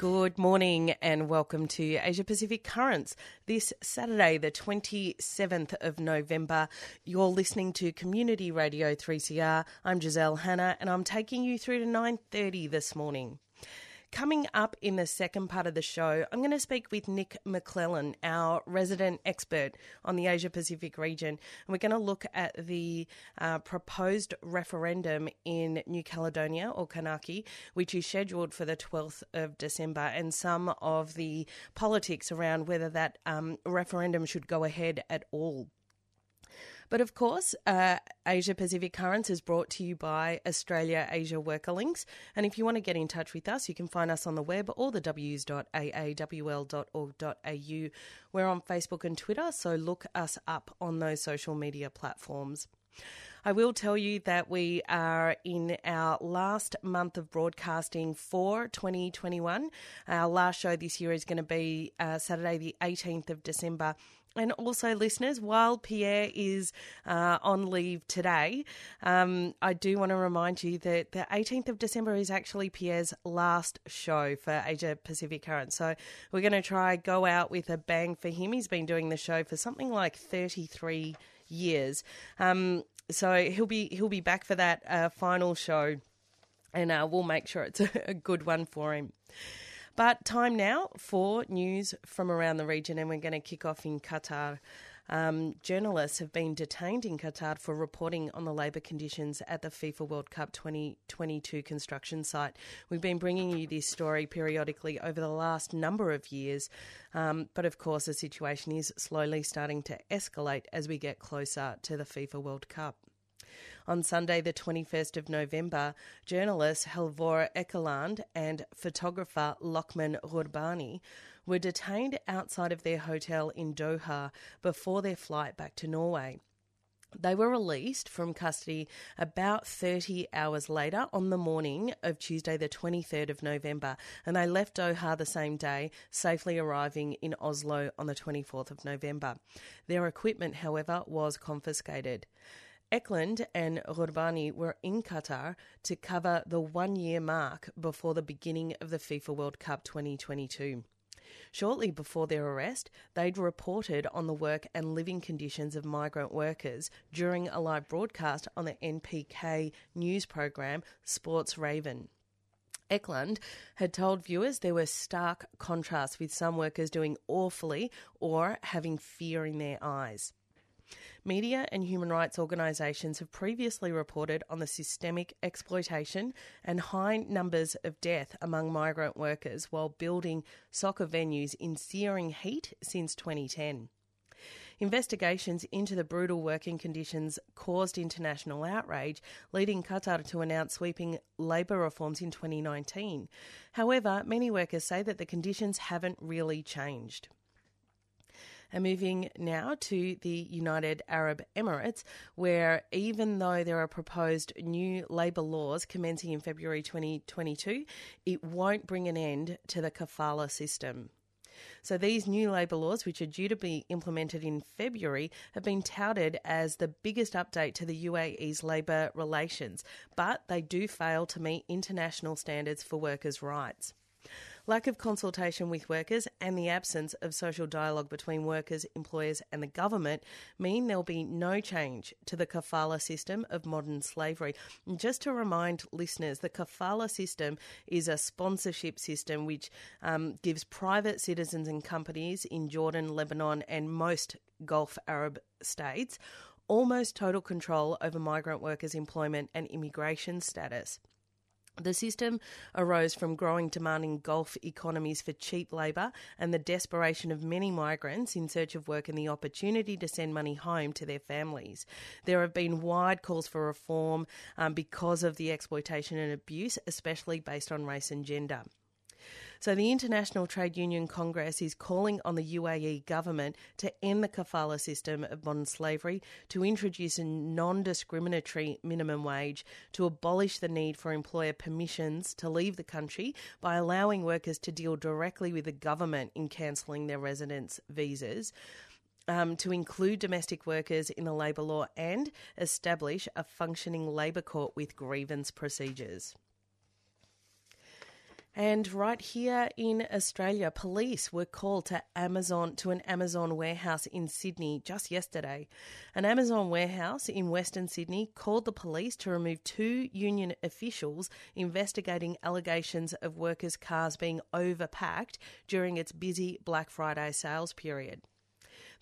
Good morning and welcome to Asia Pacific Currents. This Saturday, the 27th of November, you're listening to Community Radio 3CR. I'm Giselle Hanna and I'm taking you through to 9:30 this morning. Coming up in the second part of the show, I'm going to speak with Nick McClellan, our resident expert on the Asia Pacific region. And we're going to look at the uh, proposed referendum in New Caledonia or Kanaky, which is scheduled for the 12th of December, and some of the politics around whether that um, referendum should go ahead at all. But of course, uh, Asia Pacific Currents is brought to you by Australia Asia Worker Links. And if you want to get in touch with us, you can find us on the web or the ws.aawl.org.au. We're on Facebook and Twitter, so look us up on those social media platforms. I will tell you that we are in our last month of broadcasting for 2021. Our last show this year is going to be uh, Saturday, the 18th of December. And also, listeners, while Pierre is uh, on leave today, um, I do want to remind you that the 18th of December is actually Pierre's last show for Asia Pacific Current. So we're going to try go out with a bang for him. He's been doing the show for something like 33 years. Um, so he'll be he'll be back for that uh, final show, and uh, we'll make sure it's a, a good one for him. But time now for news from around the region, and we're going to kick off in Qatar. Um, journalists have been detained in Qatar for reporting on the labour conditions at the FIFA World Cup 2022 construction site. We've been bringing you this story periodically over the last number of years, um, but of course, the situation is slowly starting to escalate as we get closer to the FIFA World Cup. On Sunday, the 21st of November, journalist Halvor Ekeland and photographer Lokman Ghurbani were detained outside of their hotel in Doha before their flight back to Norway. They were released from custody about 30 hours later on the morning of Tuesday, the 23rd of November, and they left Doha the same day, safely arriving in Oslo on the 24th of November. Their equipment, however, was confiscated. Ekeland and Ghurbani were in Qatar to cover the one year mark before the beginning of the FIFA World Cup 2022. Shortly before their arrest, they'd reported on the work and living conditions of migrant workers during a live broadcast on the NRK news program Sports Raven. Ekeland had told viewers there were stark contrasts with some workers doing awfully or having fear in their eyes. Media and human rights organisations have previously reported on the systemic exploitation and high numbers of death among migrant workers while building soccer venues in searing heat since 2010. Investigations into the brutal working conditions caused international outrage, leading Qatar to announce sweeping labour reforms in 2019. However, many workers say that the conditions haven't really changed. And moving now to the United Arab Emirates, where even though there are proposed new labour laws commencing in February 2022, it won't bring an end to the kafala system. So these new labour laws, which are due to be implemented in February, have been touted as the biggest update to the UAE's labour relations, but they do fail to meet international standards for workers' rights. Lack of consultation with workers and the absence of social dialogue between workers, employers, and the government mean there'll be no change to the kafala system of modern slavery. And just to remind listeners, the kafala system is a sponsorship system which um, gives private citizens and companies in Jordan, Lebanon, and most Gulf Arab states almost total control over migrant workers' employment and immigration status. The system arose from growing demand in Gulf economies for cheap labour and the desperation of many migrants in search of work and the opportunity to send money home to their families. There have been wide calls for reform um, because of the exploitation and abuse, especially based on race and gender. So, the International Trade Union Congress is calling on the UAE government to end the kafala system of modern slavery, to introduce a non discriminatory minimum wage, to abolish the need for employer permissions to leave the country by allowing workers to deal directly with the government in cancelling their residence visas. Um, to include domestic workers in the labour law and establish a functioning labour court with grievance procedures. And right here in Australia, police were called to Amazon to an Amazon warehouse in Sydney just yesterday. An Amazon warehouse in Western Sydney called the police to remove two union officials investigating allegations of workers' cars being overpacked during its busy Black Friday sales period.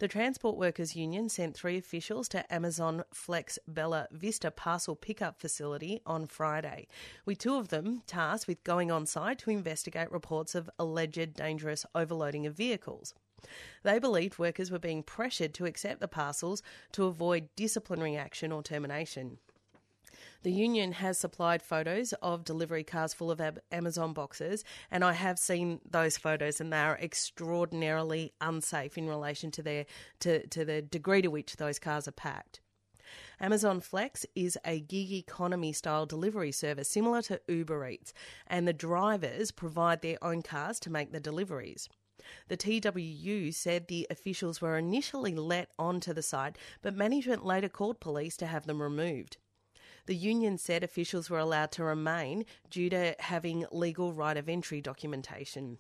The Transport Workers Union sent three officials to Amazon Flex Bella Vista parcel pickup facility on Friday, with two of them tasked with going on site to investigate reports of alleged dangerous overloading of vehicles. They believed workers were being pressured to accept the parcels to avoid disciplinary action or termination. The union has supplied photos of delivery cars full of Amazon boxes, and I have seen those photos, and they are extraordinarily unsafe in relation to their to, to the degree to which those cars are packed. Amazon Flex is a gig economy style delivery service similar to Uber Eats, and the drivers provide their own cars to make the deliveries. The TWU said the officials were initially let onto the site, but management later called police to have them removed. The union said officials were allowed to remain due to having legal right of entry documentation.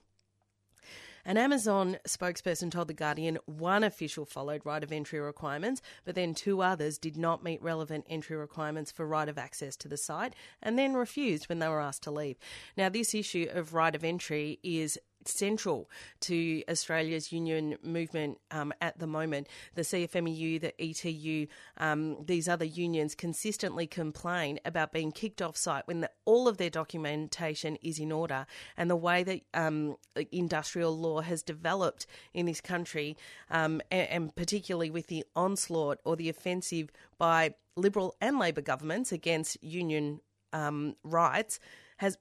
An Amazon spokesperson told The Guardian one official followed right of entry requirements, but then two others did not meet relevant entry requirements for right of access to the site and then refused when they were asked to leave. Now, this issue of right of entry is central to Australia's union movement um, at the moment. The CFMEU, the ETU, um, these other unions consistently complain about being kicked off site when the, all of their documentation is in order. And the way that um, industrial law has developed in this country, um, and, and particularly with the onslaught or the offensive by Liberal and Labor governments against union um, rights, has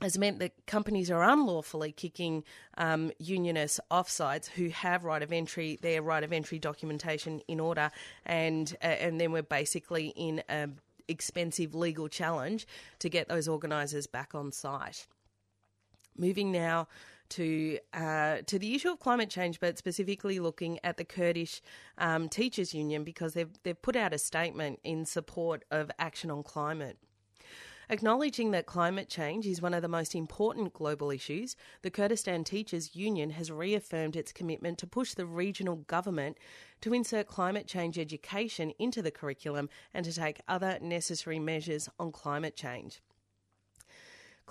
has meant that companies are unlawfully kicking um, unionists off sites who have right of entry, their right of entry documentation in order, and uh, and then we're basically in an expensive legal challenge to get those organisers back on site. Moving now to uh, to the issue of climate change, but specifically looking at the Kurdish um, Teachers Union because they've they've put out a statement in support of action on climate. Acknowledging that climate change is one of the most important global issues, the Kurdistan Teachers Union has reaffirmed its commitment to push the regional government to insert climate change education into the curriculum and to take other necessary measures on climate change.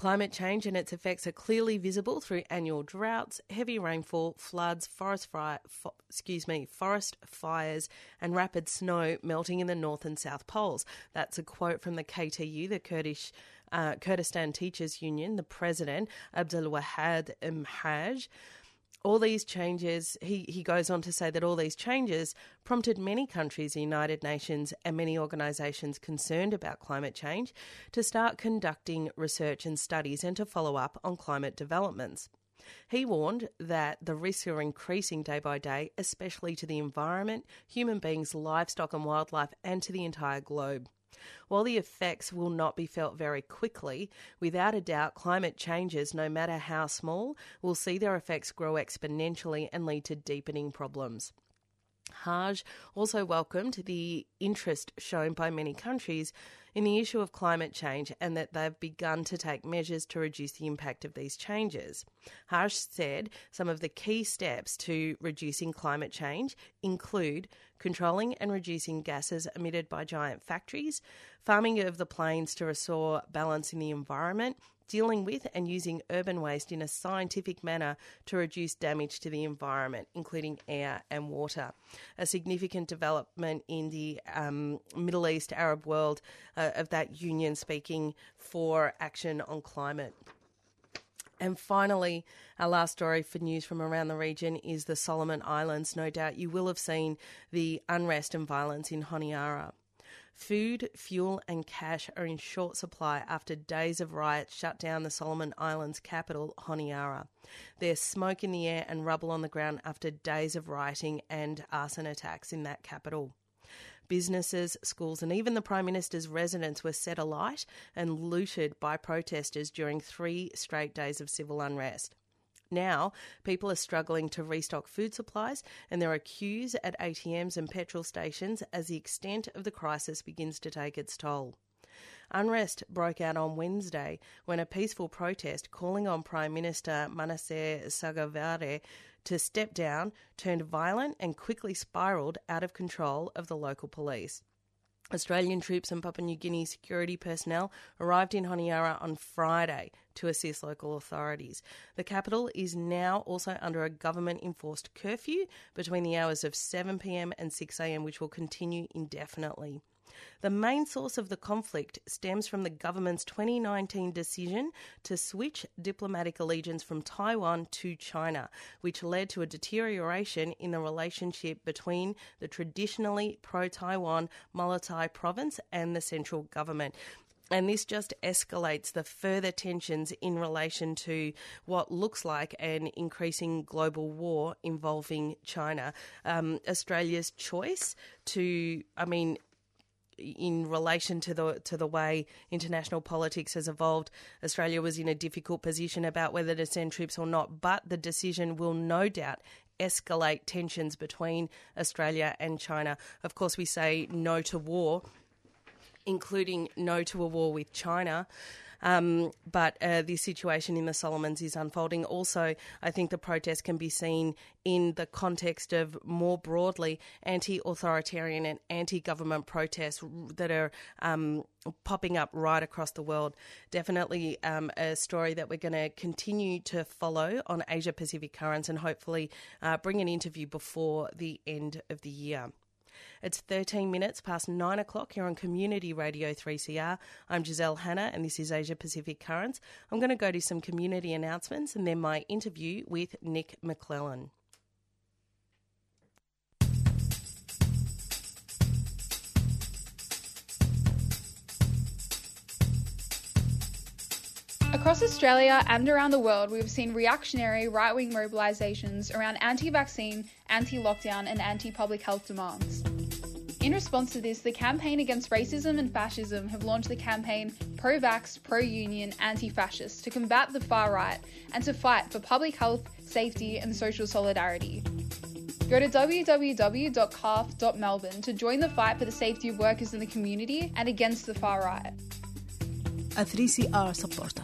Climate change and its effects are clearly visible through annual droughts, heavy rainfall, floods, forest fire, fo- excuse me, forest fires, and rapid snow melting in the north and south poles. That's a quote from the KTU, the Kurdish uh, Kurdistan Teachers Union, the president Abdul Wahad Mhaj. All these changes, he, he goes on to say that all these changes prompted many countries, the United Nations, and many organisations concerned about climate change to start conducting research and studies and to follow up on climate developments. He warned that the risks are increasing day by day, especially to the environment, human beings, livestock, and wildlife, and to the entire globe. While the effects will not be felt very quickly, without a doubt, climate changes, no matter how small, will see their effects grow exponentially and lead to deepening problems. Haj also welcomed the interest shown by many countries in the issue of climate change and that they've begun to take measures to reduce the impact of these changes. Harsh said some of the key steps to reducing climate change include controlling and reducing gases emitted by giant factories, farming of the plains to restore balance in the environment, dealing with and using urban waste in a scientific manner to reduce damage to the environment, including air and water. A significant development in the um, Middle East Arab world uh, of that union speaking for action on climate. And finally, our last story for news from around the region is the Solomon Islands. No doubt you will have seen the unrest and violence in Honiara. Food, fuel, and cash are in short supply after days of riots shut down the Solomon Islands capital, Honiara. There's smoke in the air and rubble on the ground after days of rioting and arson attacks in that capital. Businesses, schools, and even the Prime Minister's residence were set alight and looted by protesters during three straight days of civil unrest. Now, people are struggling to restock food supplies, and there are queues at ATMs and petrol stations as the extent of the crisis begins to take its toll. Unrest broke out on Wednesday when a peaceful protest calling on Prime Minister Manasseh Sogavare to step down turned violent and quickly spiralled out of control of the local police. Australian troops and Papua New Guinea security personnel arrived in Honiara on Friday to assist local authorities. The capital is now also under a government enforced curfew between the hours of 7pm and 6am, which will continue indefinitely. The main source of the conflict stems from the government's 2019 decision to switch diplomatic allegiance from Taiwan to China, which led to a deterioration in the relationship between the traditionally pro Taiwan Malaita province and the central government. And this just escalates the further tensions in relation to what looks like an increasing global war involving China. Um, Australia's choice to, I mean, in relation to the to the way international politics has evolved, Australia was in a difficult position about whether to send troops or not. But the decision will no doubt escalate tensions between Australia and China. Of course, we say no to war, including no to a war with China. Um, but uh, the situation in the Solomons is unfolding. Also, I think the protest can be seen in the context of more broadly anti authoritarian and anti government protests that are. Um, popping up right across the world. Definitely um, a story that we're going to continue to follow on Asia Pacific Currents and hopefully uh, bring an interview before the end of the year. It's 13 minutes past 9 o'clock here on Community Radio 3CR. I'm Giselle Hanna and this is Asia Pacific Currents. I'm going to go to some community announcements and then my interview with Nick McClellan. Across Australia and around the world, we have seen reactionary right wing mobilisations around anti vaccine, anti lockdown, and anti public health demands. In response to this, the Campaign Against Racism and Fascism have launched the campaign Pro Vax, Pro Union, Anti Fascist to combat the far right and to fight for public health, safety, and social solidarity. Go to www.carf.melbourne to join the fight for the safety of workers in the community and against the far right. A 3CR supporter.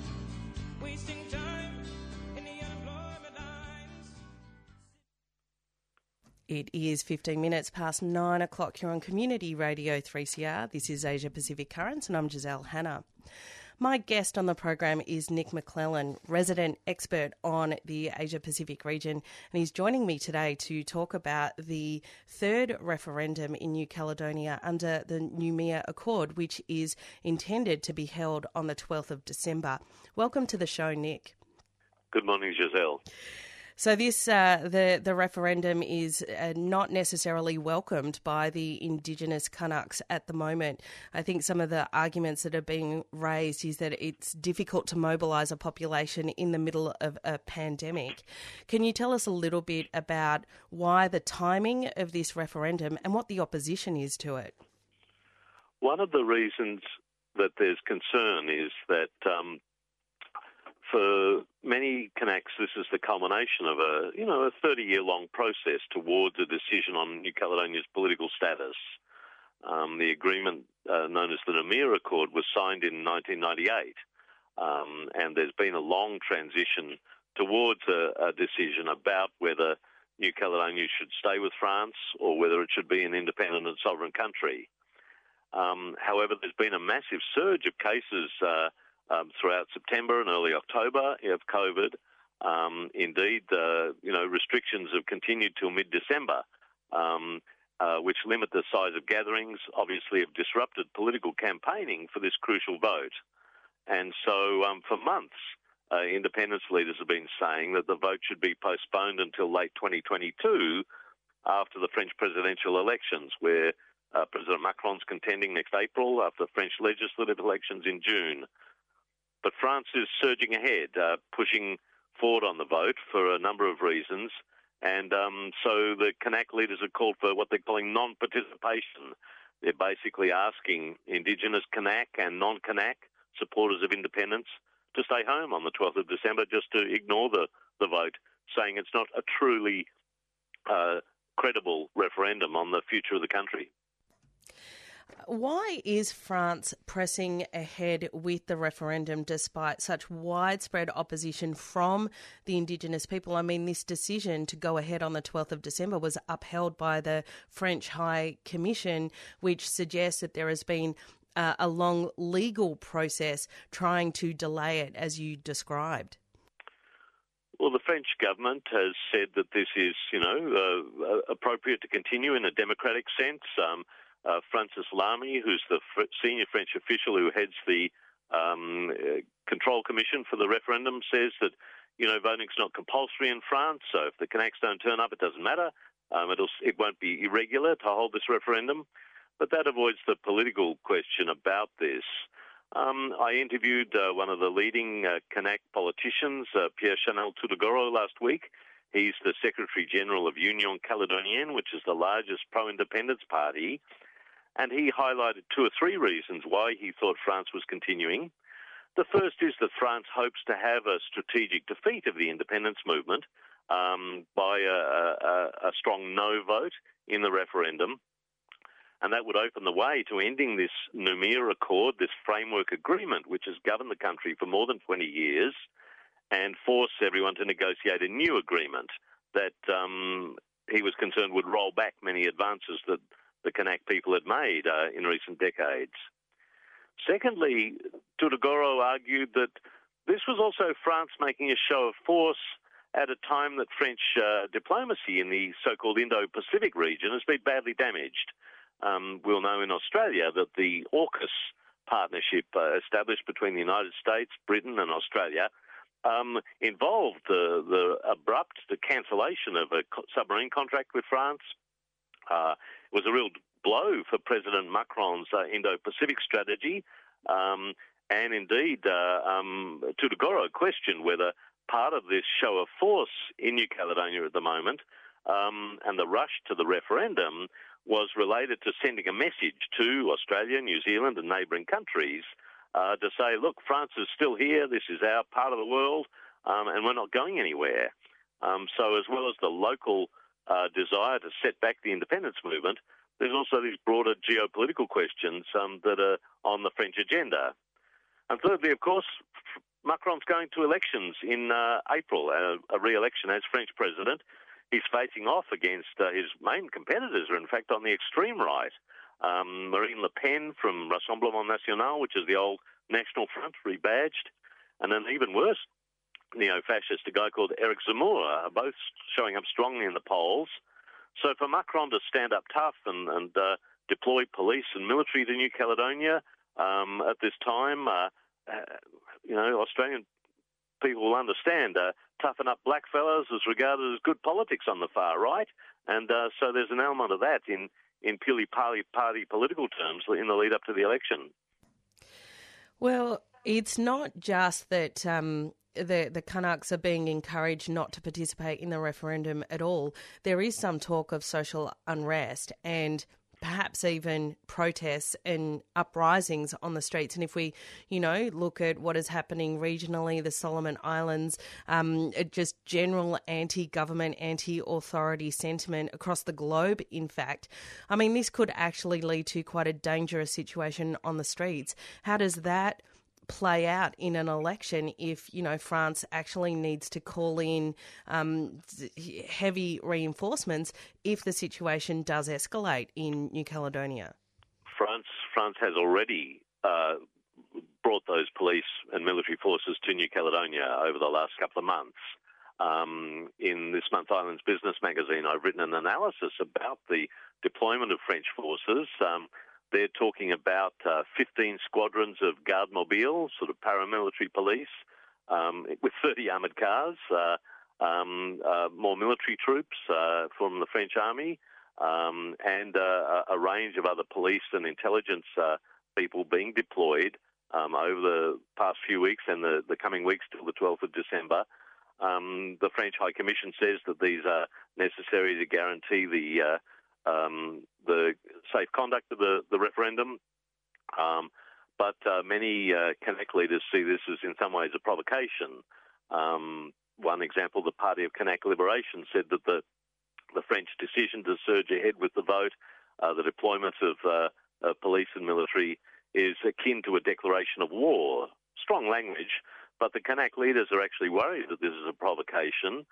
It is 15 minutes past 9 o'clock here on Community Radio 3CR. This is Asia Pacific Currents, and I'm Giselle Hanna. My guest on the program is Nick McClellan, resident expert on the Asia Pacific region, and he's joining me today to talk about the third referendum in New Caledonia under the Noumea Accord, which is intended to be held on the 12th of December. Welcome to the show, Nick. Good morning, Giselle. So this uh, the the referendum is uh, not necessarily welcomed by the Indigenous Kanaks at the moment. I think some of the arguments that are being raised is that it's difficult to mobilise a population in the middle of a pandemic. Can you tell us a little bit about why the timing of this referendum and what the opposition is to it? One of the reasons that there's concern is that um, for many Kanaks, this is the culmination of a you know a 30 year long process towards a decision on New Caledonia's political status. Um, the agreement uh, known as the Noumea Accord was signed in 1998, um, and there's been a long transition towards a, a, decision about whether New Caledonia should stay with France or whether it should be an independent and sovereign country. Um, however, there's been a massive surge of cases. Uh, um, throughout September and early October of COVID. Um, indeed, uh, you know, restrictions have continued till mid-December, um, uh, which limit the size of gatherings. Obviously, have disrupted political campaigning for this crucial vote. And so, um, for months, uh, independence leaders have been saying that the vote should be postponed until late 2022, after the French presidential elections, where uh, President Macron's contending next April, after French legislative elections in June. But France is surging ahead, uh, pushing forward on the vote for a number of reasons. And um, so the Kanak leaders have called for what they're calling non participation. They're basically asking Indigenous Kanak and non Kanak supporters of independence to stay home on the 12th of December just to ignore the, the vote, saying it's not a truly uh, credible referendum on the future of the country. Why is France pressing ahead with the referendum despite such widespread opposition from the Indigenous people? I mean, this decision to go ahead on the 12th of December was upheld by the French High Commission, which suggests that there has been uh, a long legal process trying to delay it, as you described. Well, the French government has said that this is, you know, uh, appropriate to continue in a democratic sense. Um, uh, Francis Lamy, who's the fr- senior French official who heads the um, uh, control commission for the referendum, says that you know voting's not compulsory in France. So if the Kanaks don't turn up, it doesn't matter. Um, it won't be irregular to hold this referendum. But that avoids the political question about this. Um, I interviewed uh, one of the leading uh, politicians, uh, Pierre Chanel Tutugoro, last week. He's the Secretary General of Union Caledonienne, which is the largest pro independence party. And he highlighted two or three reasons why he thought France was continuing. The first is that France hopes to have a strategic defeat of the independence movement um, by a, a, a strong no vote in the referendum. And that would open the way to ending this Noumea Accord, this framework agreement, which has governed the country for more than 20 years, and force everyone to negotiate a new agreement that um, he was concerned would roll back many advances that the Kanak people had made uh, in recent decades. Secondly, Tutugoro argued that this was also France making a show of force at a time that French uh, diplomacy in the so called Indo Pacific region has been badly damaged. Um, we'll know in Australia that the AUKUS partnership uh, established between the United States, Britain, and Australia um, involved the, the abrupt the cancellation of a submarine contract with France, uh, was a real blow for President Macron's uh, Indo-Pacific strategy. Um, and indeed, uh, um, Tutugoro questioned whether part of this show of force in New Caledonia at the moment um, and the rush to the referendum was related to sending a message to Australia, New Zealand, and neighbouring countries uh, to say, look, France is still here, this is our part of the world, um, and we're not going anywhere. Um, so, as well as the local uh, desire to set back the independence movement, there's also these broader geopolitical questions um, that are on the French agenda. And thirdly, of course, Macron's going to elections in uh, April, uh, a re-election as French president. He's facing off against uh, his main competitors, are in fact on the extreme right. Um, Marine Le Pen from Rassemblement National, which is the old National Front rebadged, and then even worse, neo-fascist, a guy called Eric Zemmour, are both showing up strongly in the polls. So for Macron to stand up tough and, and uh, deploy police and military to New Caledonia um, at this time, uh, uh, you know, Australian people will understand, uh, toughen up blackfellas is regarded as good politics on the far right, and uh, so there's an element of that in in purely party party political terms in the lead up to the election. Well, it's not just that um, the the Kanaks are being encouraged not to participate in the referendum at all. There is some talk of social unrest and perhaps even protests and uprisings on the streets. And if we, you know, look at what is happening regionally, the Solomon Islands, um, just general anti government, anti authority sentiment across the globe, in fact, I mean, this could actually lead to quite a dangerous situation on the streets. How does that? Play out in an election if you know France actually needs to call in um, heavy reinforcements if the situation does escalate in New Caledonia. France France has already uh, brought those police and military forces to New Caledonia over the last couple of months. Um, in this month Islands Business magazine, I've written an analysis about the deployment of French forces. Um, they're talking about uh, 15 squadrons of Garde Mobile, sort of paramilitary police, um, with 30 armoured cars, uh, um, uh, more military troops uh, from the French army, um, and uh, a range of other police and intelligence uh, people being deployed um, over the past few weeks and the, the coming weeks till the 12th of December. Um, the French High Commission says that these are necessary to guarantee the um, the safe conduct of the, the referendum. Um, but uh, many uh, Kanak leaders see this as, in some ways, a provocation. Um, one example, the Party of Kanak Liberation said that the the French decision to surge ahead with the vote, uh, the deployment of uh, police and military, is akin to a declaration of war. Strong language, but the Kanak leaders are actually worried that this is a provocation.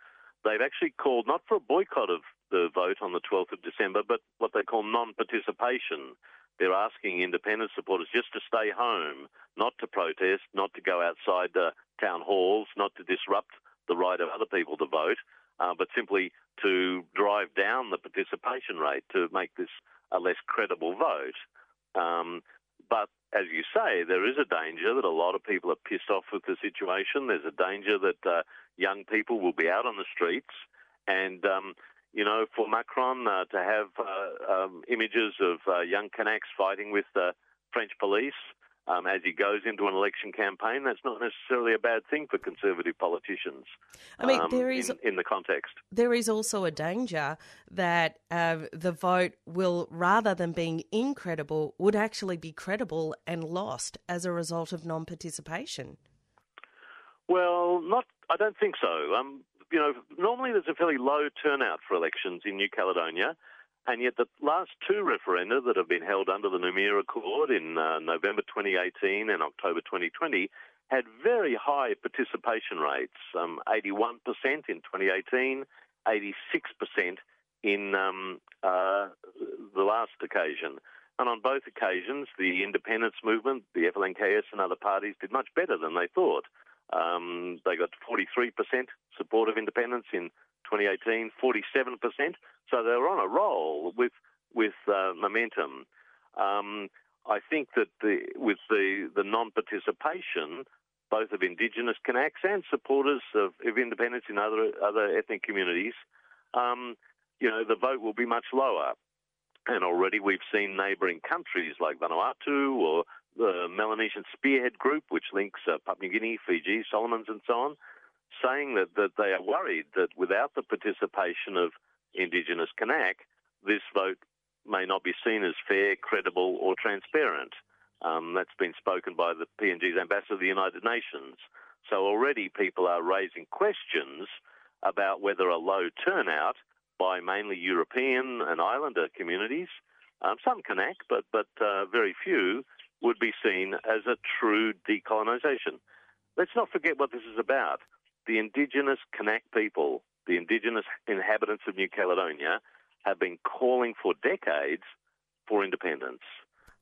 They've actually called not for a boycott of the vote on the 12th of December, but what they call non participation. They're asking independent supporters just to stay home, not to protest, not to go outside the town halls, not to disrupt the right of other people to vote, uh, but simply to drive down the participation rate to make this a less credible vote. Um, but as you say, there is a danger that a lot of people are pissed off with the situation. There's a danger that uh, young people will be out on the streets, and um, you know, for Macron uh, to have uh, um, images of uh, young Kanaks fighting with the French police um, as he goes into an election campaign, that's not necessarily a bad thing for conservative politicians. I mean, um, there is in, in, the context. There is also a danger that uh, the vote will, rather than being incredible, would actually be credible and lost as a result of non-participation. Well, not. I don't think so. Um, you know, normally there's a fairly low turnout for elections in New Caledonia, and yet the last two referenda that have been held under the Noumea Accord in uh, November 2018 and October 2020 had very high participation rates, um, 81% in 2018, 86% in um, uh, the last occasion. And on both occasions, the independence movement, the FLNKS and other parties did much better than they thought. Um, they got 43% support of independence in 2018, 47%. So they were on a roll with with uh, momentum. Um, I think that the, with the, the non-participation, both of Indigenous Kanaks and supporters of, of independence in other other ethnic communities, um, you know, the vote will be much lower. And already we've seen neighbouring countries like Vanuatu or the Melanesian Spearhead Group, which links uh, Papua New Guinea, Fiji, Solomons, and so on, saying that, that they are worried that without the participation of Indigenous Kanak, this vote may not be seen as fair, credible, or transparent. Um, that's been spoken by the PNG's ambassador to the United Nations. So already people are raising questions about whether a low turnout by mainly European and Islander communities, um, some Kanak, but but uh, very few, would be seen as a true decolonisation. Let's not forget what this is about. The indigenous Kanak people, the indigenous inhabitants of New Caledonia, have been calling for decades for independence.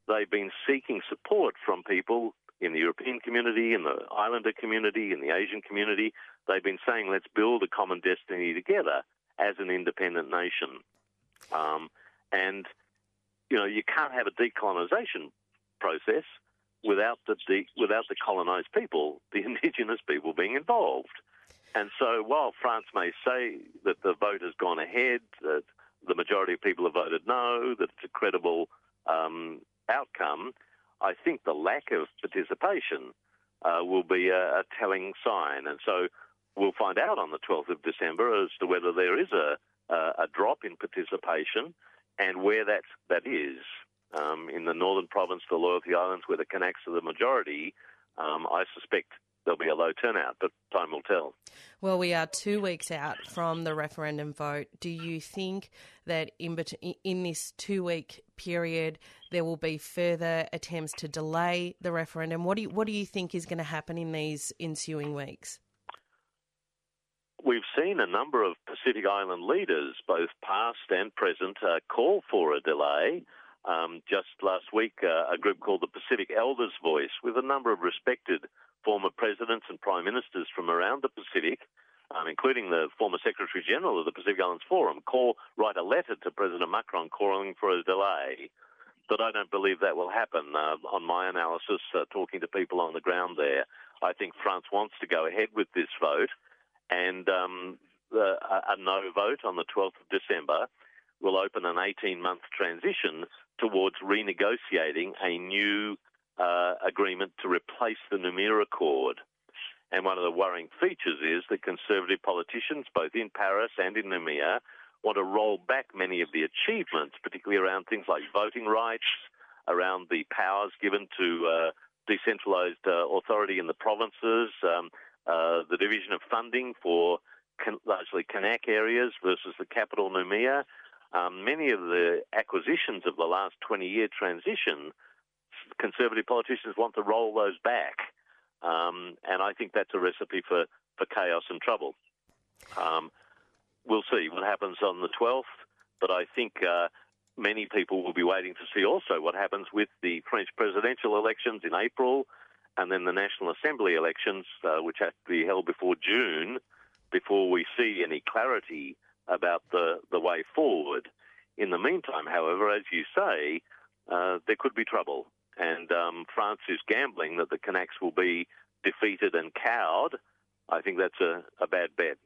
They've been seeking support from people in the European community, in the Islander community, in the Asian community. They've been saying, let's build a common destiny together as an independent nation. Um, and, you know, you can't have a decolonisation process without the, the without the colonised people, the indigenous people being involved. And so, while France may say that the vote has gone ahead, that the majority of people have voted no, that it's a credible um, outcome, I think the lack of participation uh, will be a, a, telling sign. And so, we'll find out on the 12th of December as to whether there is a, a, a drop in participation and where that that is. Um, in the northern province, the Loyalty Islands, where the Kanaks are the majority, um, I suspect there'll be a low turnout, but time will tell. Well, we are two weeks out from the referendum vote. Do you think that in, in this two week period there will be further attempts to delay the referendum? What do you, what do you think is going to happen in these ensuing weeks? We've seen a number of Pacific Island leaders, both past and present, uh, call for a delay. Um, just last week, uh, a group called the Pacific Elders Voice, with a number of respected former presidents and prime ministers from around the Pacific, um, including the former Secretary General of the Pacific Islands Forum, call write a letter to President Macron calling for a delay. But I don't believe that will happen. Uh, on my analysis, uh, talking to people on the ground there, I think France wants to go ahead with this vote, and um, a, a no vote on the 12th of December will open an 18 month transition towards renegotiating a new uh, agreement to replace the Noumea Accord. And one of the worrying features is that conservative politicians, both in Paris and in Noumea, want to roll back many of the achievements, particularly around things like voting rights, around the powers given to uh, decentralised uh, authority in the provinces, um, uh, the division of funding for can- largely Kanak areas versus the capital Noumea. Um, many of the acquisitions of the last 20 year transition conservative politicians want to roll those back. Um, and I think that's a recipe for, for chaos and trouble. Um, we'll see what happens on the 12th, but I think uh, many people will be waiting to see also what happens with the French presidential elections in April and then the National Assembly elections, uh, which have to be held before June, before we see any clarity about the, the way forward. In the meantime, however, as you say, uh, there could be trouble and um, France is gambling that the Kanaks will be defeated and cowed, I think that's a, a bad bet.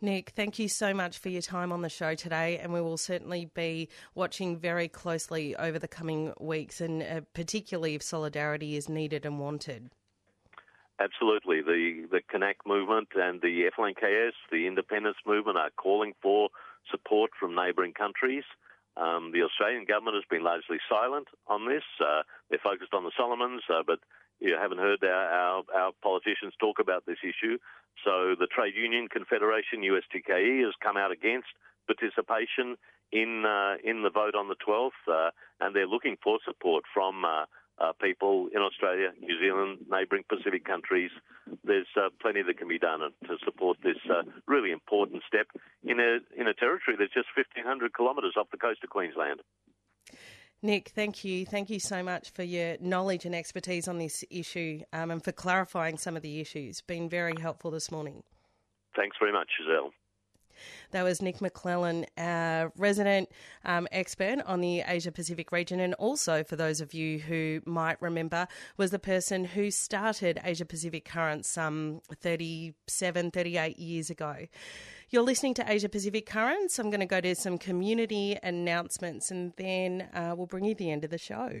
Nick, thank you so much for your time on the show today, and we will certainly be watching very closely over the coming weeks, and uh, particularly if solidarity is needed and wanted. Absolutely. The, the Kanak movement and the FLNKS, the independence movement, are calling for support from neighbouring countries. Um, the Australian government has been largely silent on this. Uh, they're focused on the Solomons, uh, but you haven't heard our, our, our, politicians talk about this issue. So the Trade Union Confederation, USTKE, has come out against participation in uh, in the vote on the 12th, uh, and they're looking for support from uh, people in Australia, New Zealand, neighbouring Pacific countries. There's uh, plenty that can be done to support this uh, really important step in a in a territory that's just 1,500 kilometres off the coast of Queensland. Nick, thank you. Thank you so much for your knowledge and expertise on this issue um, and for clarifying some of the issues. Been very helpful this morning. Thanks very much, Giselle. That was Nick McClellan, our resident um, expert on the Asia Pacific region, and also for those of you who might remember, was the person who started Asia Pacific Currents some 37, 38 years ago. You're listening to Asia Pacific Currents. I'm going to go to some community announcements and then uh, we'll bring you the end of the show.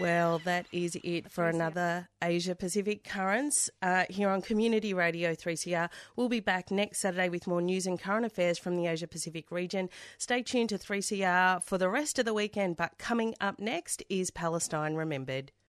Well, that is it for another Asia Pacific Currents uh, here on Community Radio 3CR. We'll be back next Saturday with more news and current affairs from the Asia Pacific region. Stay tuned to 3CR for the rest of the weekend, but coming up next is Palestine Remembered.